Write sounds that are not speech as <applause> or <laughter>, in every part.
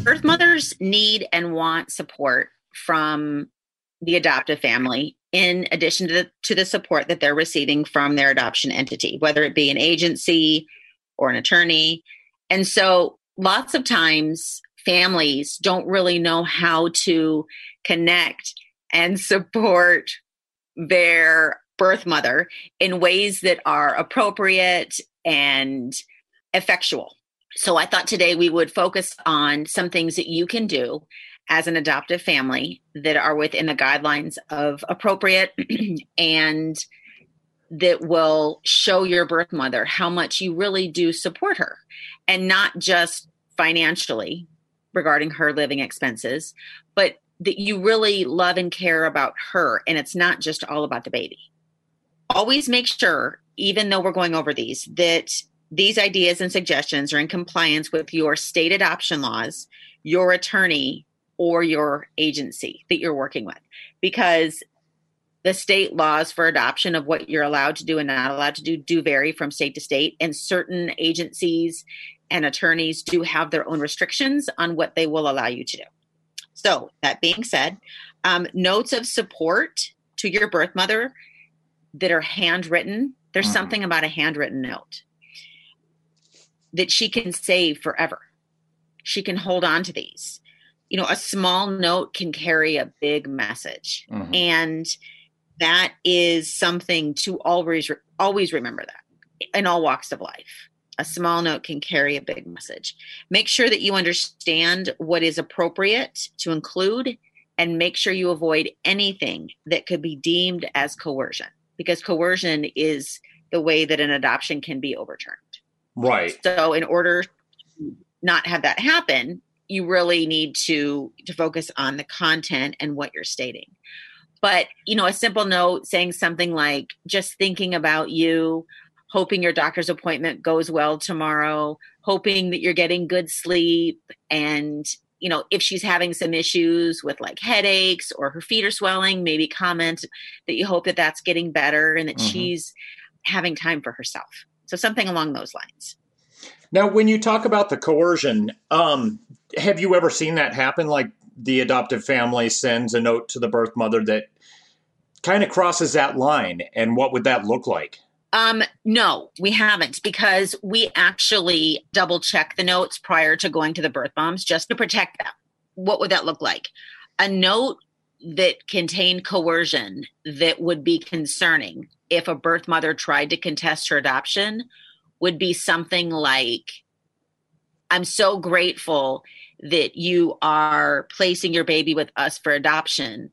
Birth mothers need and want support from the adoptive family in addition to the, to the support that they're receiving from their adoption entity, whether it be an agency or an attorney. And so lots of times families don't really know how to connect and support their birth mother in ways that are appropriate and effectual. So I thought today we would focus on some things that you can do as an adoptive family that are within the guidelines of appropriate <clears throat> and that will show your birth mother how much you really do support her and not just financially regarding her living expenses, but that you really love and care about her and it's not just all about the baby. Always make sure, even though we're going over these, that these ideas and suggestions are in compliance with your state adoption laws, your attorney, or your agency that you're working with. Because the state laws for adoption of what you're allowed to do and not allowed to do do vary from state to state. And certain agencies and attorneys do have their own restrictions on what they will allow you to do. So, that being said, um, notes of support to your birth mother that are handwritten, there's mm-hmm. something about a handwritten note that she can save forever. She can hold on to these. You know, a small note can carry a big message. Mm-hmm. And that is something to always always remember that in all walks of life. A small note can carry a big message. Make sure that you understand what is appropriate to include and make sure you avoid anything that could be deemed as coercion because coercion is the way that an adoption can be overturned. Right. So in order to not have that happen, you really need to to focus on the content and what you're stating. But, you know, a simple note saying something like just thinking about you, hoping your doctor's appointment goes well tomorrow, hoping that you're getting good sleep and you know, if she's having some issues with like headaches or her feet are swelling, maybe comment that you hope that that's getting better and that mm-hmm. she's having time for herself. So something along those lines. Now, when you talk about the coercion, um, have you ever seen that happen? Like the adoptive family sends a note to the birth mother that kind of crosses that line, and what would that look like? Um, no, we haven't because we actually double check the notes prior to going to the birth moms just to protect them. What would that look like? A note that contained coercion that would be concerning if a birth mother tried to contest her adoption would be something like I'm so grateful that you are placing your baby with us for adoption.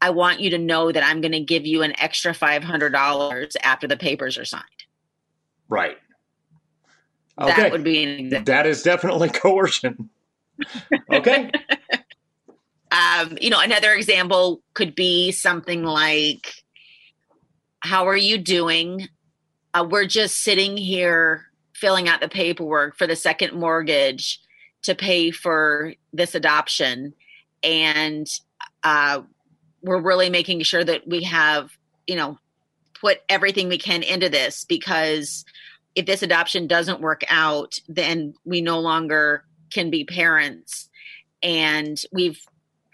I want you to know that I'm going to give you an extra $500 after the papers are signed. Right. Okay. That would be That is definitely <laughs> coercion. okay. <laughs> um, you know, another example could be something like how are you doing? Uh, we're just sitting here filling out the paperwork for the second mortgage to pay for this adoption. And uh, we're really making sure that we have, you know, put everything we can into this because if this adoption doesn't work out, then we no longer can be parents. And we've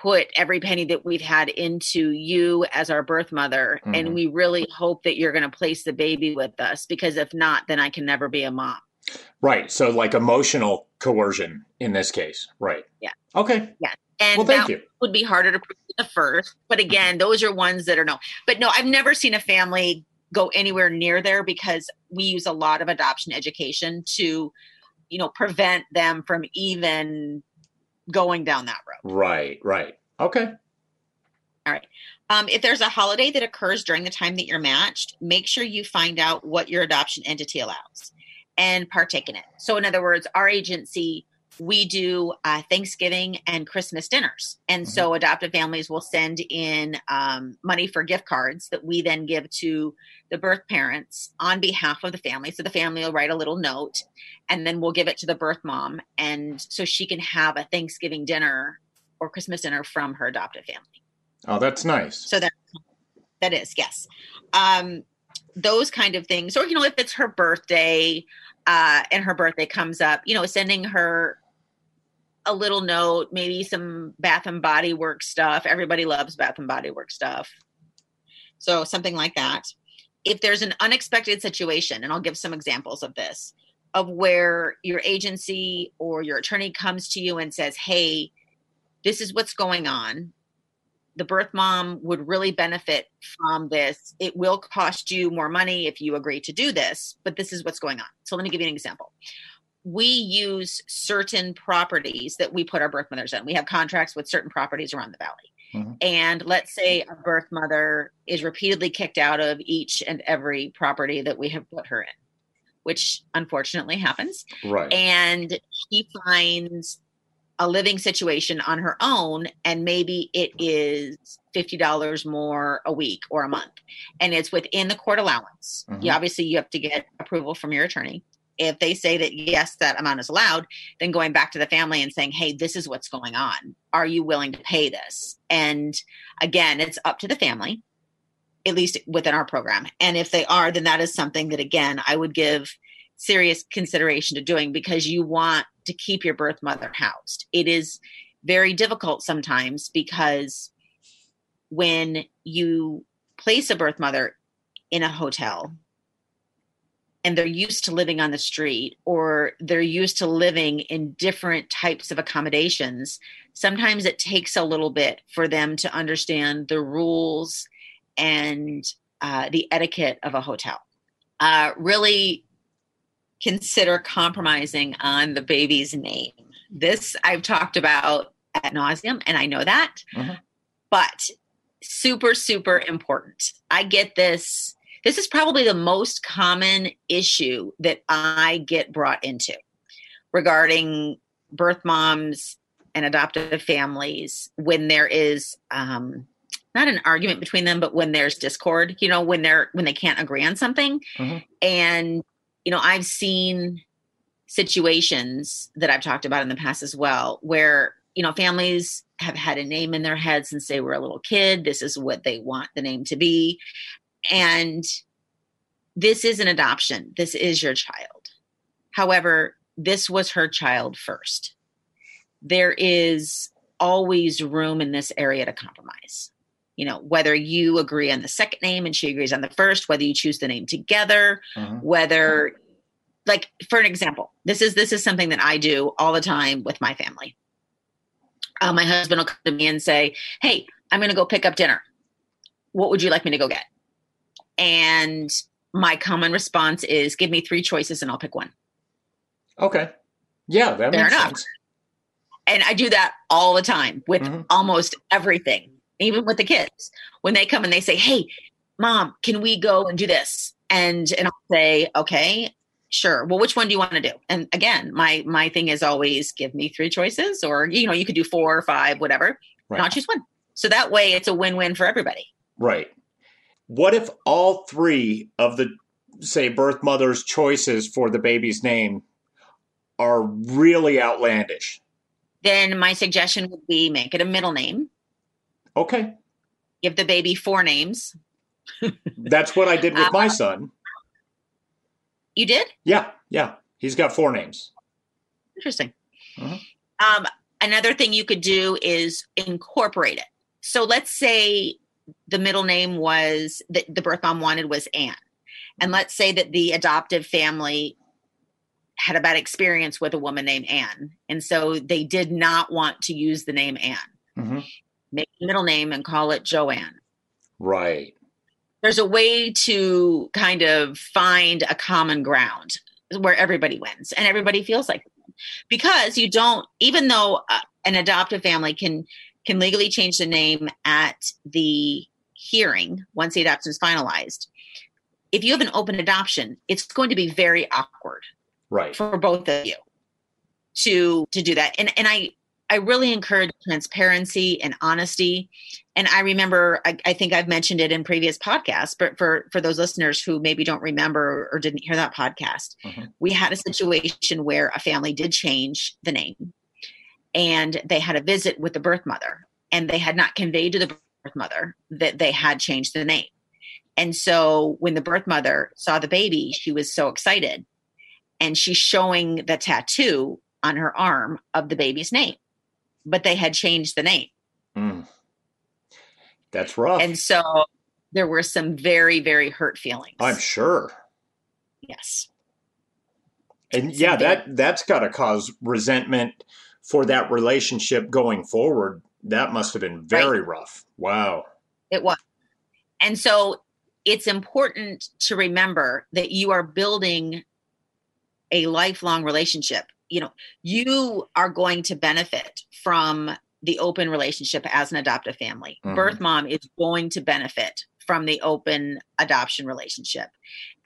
put every penny that we've had into you as our birth mother. Mm-hmm. And we really hope that you're going to place the baby with us because if not, then I can never be a mom. Right. So, like emotional coercion in this case. Right. Yeah. Okay. Yeah. And well, that you. would be harder to prove the first. But again, those are ones that are no. But no, I've never seen a family go anywhere near there because we use a lot of adoption education to, you know, prevent them from even going down that road. Right, right. Okay. All right. Um, if there's a holiday that occurs during the time that you're matched, make sure you find out what your adoption entity allows and partake in it. So, in other words, our agency we do uh, Thanksgiving and Christmas dinners. And mm-hmm. so adoptive families will send in um, money for gift cards that we then give to the birth parents on behalf of the family. So the family will write a little note and then we'll give it to the birth mom. And so she can have a Thanksgiving dinner or Christmas dinner from her adoptive family. Oh, that's nice. So that, that is, yes. Um, those kind of things. Or, you know, if it's her birthday, uh, and her birthday comes up, you know, sending her a little note, maybe some Bath and Body Work stuff. Everybody loves Bath and Body Work stuff. So something like that. If there's an unexpected situation, and I'll give some examples of this, of where your agency or your attorney comes to you and says, Hey, this is what's going on. The birth mom would really benefit from this. It will cost you more money if you agree to do this, but this is what's going on. So let me give you an example we use certain properties that we put our birth mothers in. We have contracts with certain properties around the valley. Mm-hmm. And let's say a birth mother is repeatedly kicked out of each and every property that we have put her in, which unfortunately happens. Right. And she finds a living situation on her own, and maybe it is $50 more a week or a month. And it's within the court allowance. Mm-hmm. You, obviously, you have to get approval from your attorney if they say that yes that amount is allowed then going back to the family and saying hey this is what's going on. Are you willing to pay this? And again it's up to the family at least within our program. And if they are then that is something that again i would give serious consideration to doing because you want to keep your birth mother housed. It is very difficult sometimes because when you place a birth mother in a hotel and they're used to living on the street or they're used to living in different types of accommodations, sometimes it takes a little bit for them to understand the rules and uh, the etiquette of a hotel. Uh, really consider compromising on the baby's name. This I've talked about at nauseum, and I know that, mm-hmm. but super, super important. I get this this is probably the most common issue that I get brought into regarding birth moms and adoptive families when there is um, not an argument between them, but when there's discord, you know, when they're when they can't agree on something. Mm-hmm. And, you know, I've seen situations that I've talked about in the past as well, where, you know, families have had a name in their head since they were a little kid. This is what they want the name to be. And this is an adoption. This is your child. However, this was her child first. There is always room in this area to compromise. You know, whether you agree on the second name and she agrees on the first, whether you choose the name together, uh-huh. whether like for an example, this is this is something that I do all the time with my family. Uh, my husband will come to me and say, "Hey, I'm going to go pick up dinner. What would you like me to go get?" And my common response is give me three choices and I'll pick one. Okay. Yeah, that Fair enough. sense. And I do that all the time with mm-hmm. almost everything, even with the kids. When they come and they say, Hey, mom, can we go and do this? And and I'll say, Okay, sure. Well, which one do you want to do? And again, my my thing is always give me three choices, or you know, you could do four or five, whatever. Right. Not choose one. So that way it's a win-win for everybody. Right. What if all three of the, say, birth mother's choices for the baby's name are really outlandish? Then my suggestion would be make it a middle name. Okay. Give the baby four names. <laughs> That's what I did with uh, my son. You did? Yeah, yeah. He's got four names. Interesting. Mhm. Um, another thing you could do is incorporate it. So let's say the middle name was that the birth mom wanted was Anne. And let's say that the adoptive family had a bad experience with a woman named Anne. And so they did not want to use the name Anne. Mhm. Make the middle name and call it Joanne. Right. There's a way to kind of find a common ground where everybody wins and everybody feels like because you don't even though uh, an adoptive family can can legally change the name at the hearing once the adoption is finalized if you have an open adoption it's going to be very awkward Right. for both of you to to do that and and i i really encourage transparency and honesty and i remember I, I think i've mentioned it in previous podcasts but for for those listeners who maybe don't remember or didn't hear that podcast Mhm. we had a situation where a family did change the name and they had a visit with the birth mother and they had not conveyed to the birth mother that they had changed the name and so when the birth mother saw the baby she was so excited and she's showing the tattoo on her arm of the baby's name but they had changed the name Mm. That's rough. and so there were some very very hurt feelings I'm sure. yes And yeah, that that's got to cause resentment for that relationship going forward. That must have been very rough. Wow. It was. And so it's important to remember that you are building a lifelong relationship. You know, you are going to benefit from the open relationship as an adoptive family. Mhm. Birth mom is going to benefit from the open adoption relationship,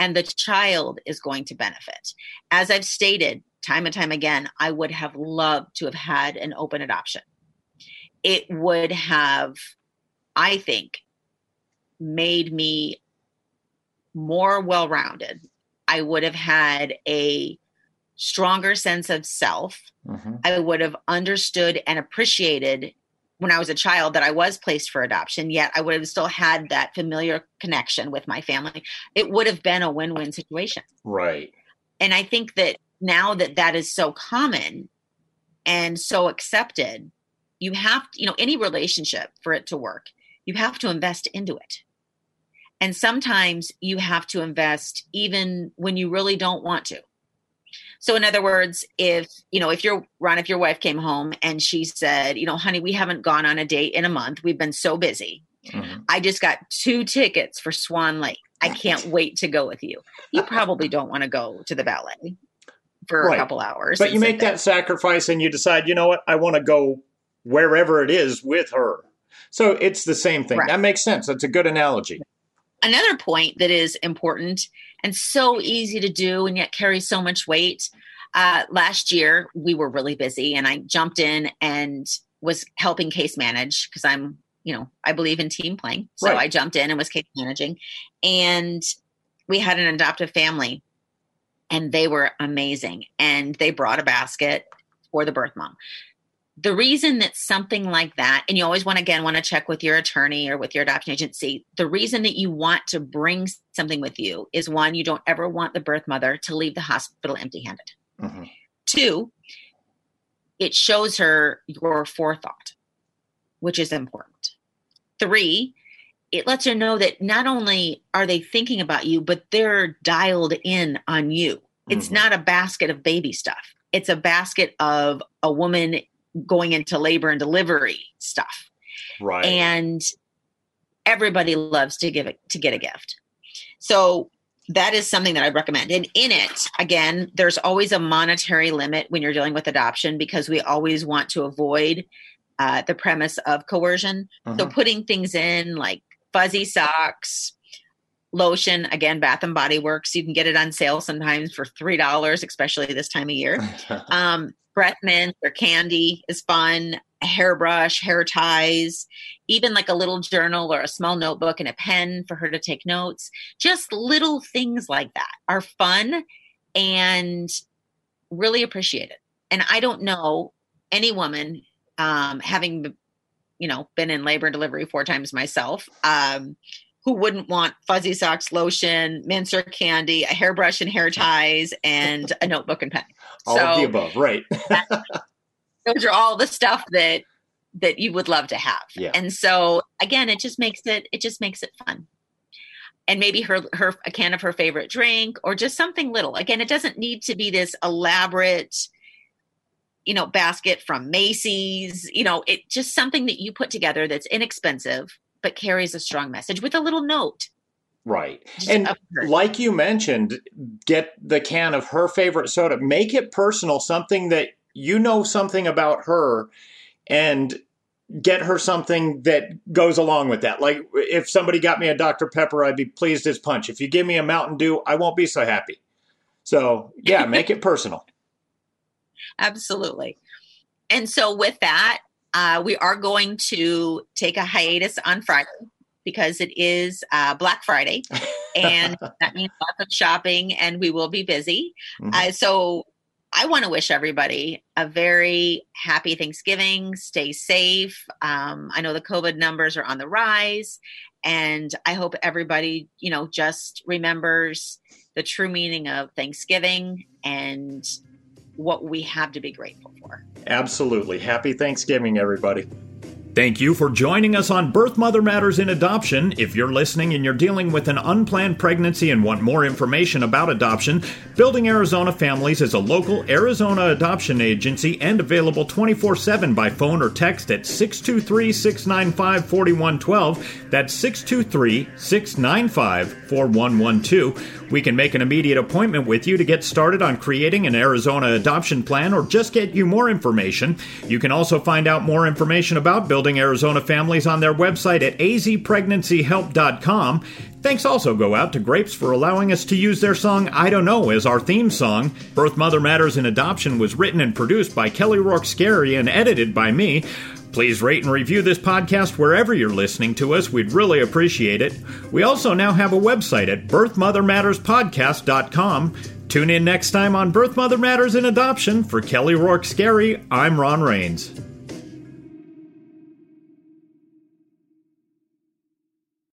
and the child is going to benefit. As I've stated time and time again, I would have loved to have had an open adoption. It would have, I think, made me more well rounded. I would have had a stronger sense of self. Mhm. I would have understood and appreciated when I was a child that I was placed for adoption, yet I would have still had that familiar connection with my family. It would have been a win win situation. Right. And I think that now that that is so common and so accepted, you have, to, you know, any relationship for it to work, you have to invest into it. And sometimes you have to invest even when you really don't want to. So in other words, if, you know, if your Ron, if your wife came home and she said, you know, honey, we haven't gone on a date in a month. We've been so busy. Mhm. I just got two tickets for Swan Lake. I can't wait to go with you. You probably don't want to go to the ballet for Right. a couple hours. But you make there. that sacrifice and you decide, you know what, I want to go wherever it is with her. So it's the same thing. Right. That makes sense. That's a good analogy. Another point that is important and so easy to do and yet carries so much weight. Uh, last year, we were really busy and I jumped in and was helping case manage because I'm, you know, I believe in team playing. So Right. I jumped in and was case managing. And we had an adoptive family and they were amazing. And they brought a basket for the birth mom. The reason that something like that, and you always want to again want to check with your attorney or with your adoption agency, the reason that you want to bring something with you is one, you don't ever want the birth mother to leave the hospital empty handed. Mhm. Two, it shows her your forethought, which is important. Three, it lets her know that not only are they thinking about you, but they're dialed in on you. It's Mhm. not a basket of baby stuff, it's a basket of a woman going into labor and delivery stuff. Right. And everybody loves to give it to get a gift. So that is something that I'd recommend. And in it, again, there's always a monetary limit when you're dealing with adoption because we always want to avoid uh, the premise of coercion. So Mhm. putting things in like fuzzy socks, lotion, again, Bath and Body Works, you can get it on sale sometimes for three dollars, especially this time of year. <laughs> Um, breath mint or candy is fun. A hairbrush, hair ties, even like a little journal or a small notebook and a pen for her to take notes. Just little things like that are fun and really appreciated. And I don't know any woman um, having, you know, been in labor and delivery four times myself. Um, who wouldn't want fuzzy socks, lotion, mincer candy, a hairbrush and hair ties, and a notebook and pen? All so, of the above, right? <laughs> those are all the stuff that that you would love to have. Yeah. And so again, it just makes it it just makes it fun. And maybe her her a can of her favorite drink or just something little. Again, it doesn't need to be this elaborate you know basket from Macy's, you know, it just something that you put together that's inexpensive but carries a strong message with a little note. Right. and like you mentioned, get the can of her favorite soda. Make it personal, something that you know something about her and get her something that goes along with that. Like if somebody got me a Dr. Pepper, I'd be pleased as punch. If you give me a Mountain Dew, I won't be so happy. So, yeah, <laughs> make it personal. Absolutely. And so, with that, uh, we are going to take a hiatus on Friday because it is uh, Black Friday, <laughs> and that means lots of shopping, and we will be busy. Mm-hmm. Uh, so I want to wish everybody a very happy Thanksgiving. Stay safe. Um, I know the COVID numbers are on the rise, and I hope everybody, you know, just remembers the true meaning of Thanksgiving and what we have to be grateful for. Absolutely. Happy Thanksgiving, everybody. Thank you for joining us on Birth Mother Matters in Adoption. If you're listening and you're dealing with an unplanned pregnancy and want more information about adoption, Building Arizona Families is a local Arizona adoption agency and available 24 7 by phone or text at 623 695 4112. That's 623 695 4112. We can make an immediate appointment with you to get started on creating an Arizona adoption plan or just get you more information. You can also find out more information about Building Building Arizona Families on their website at azpregnancyhelp.com. Thanks also go out to Grapes for allowing us to use their song I Don't Know as our theme song. Birth Mother Matters in Adoption was written and produced by Kelly Rourke Scarry and edited by me. Please rate and review this podcast wherever you're listening to us. We'd really appreciate it. We also now have a website at birthmothermatterspodcast.com. Tune in next time on Birth Mother Matters in Adoption. For Kelly Rourke Scarry, I'm Ron Rains.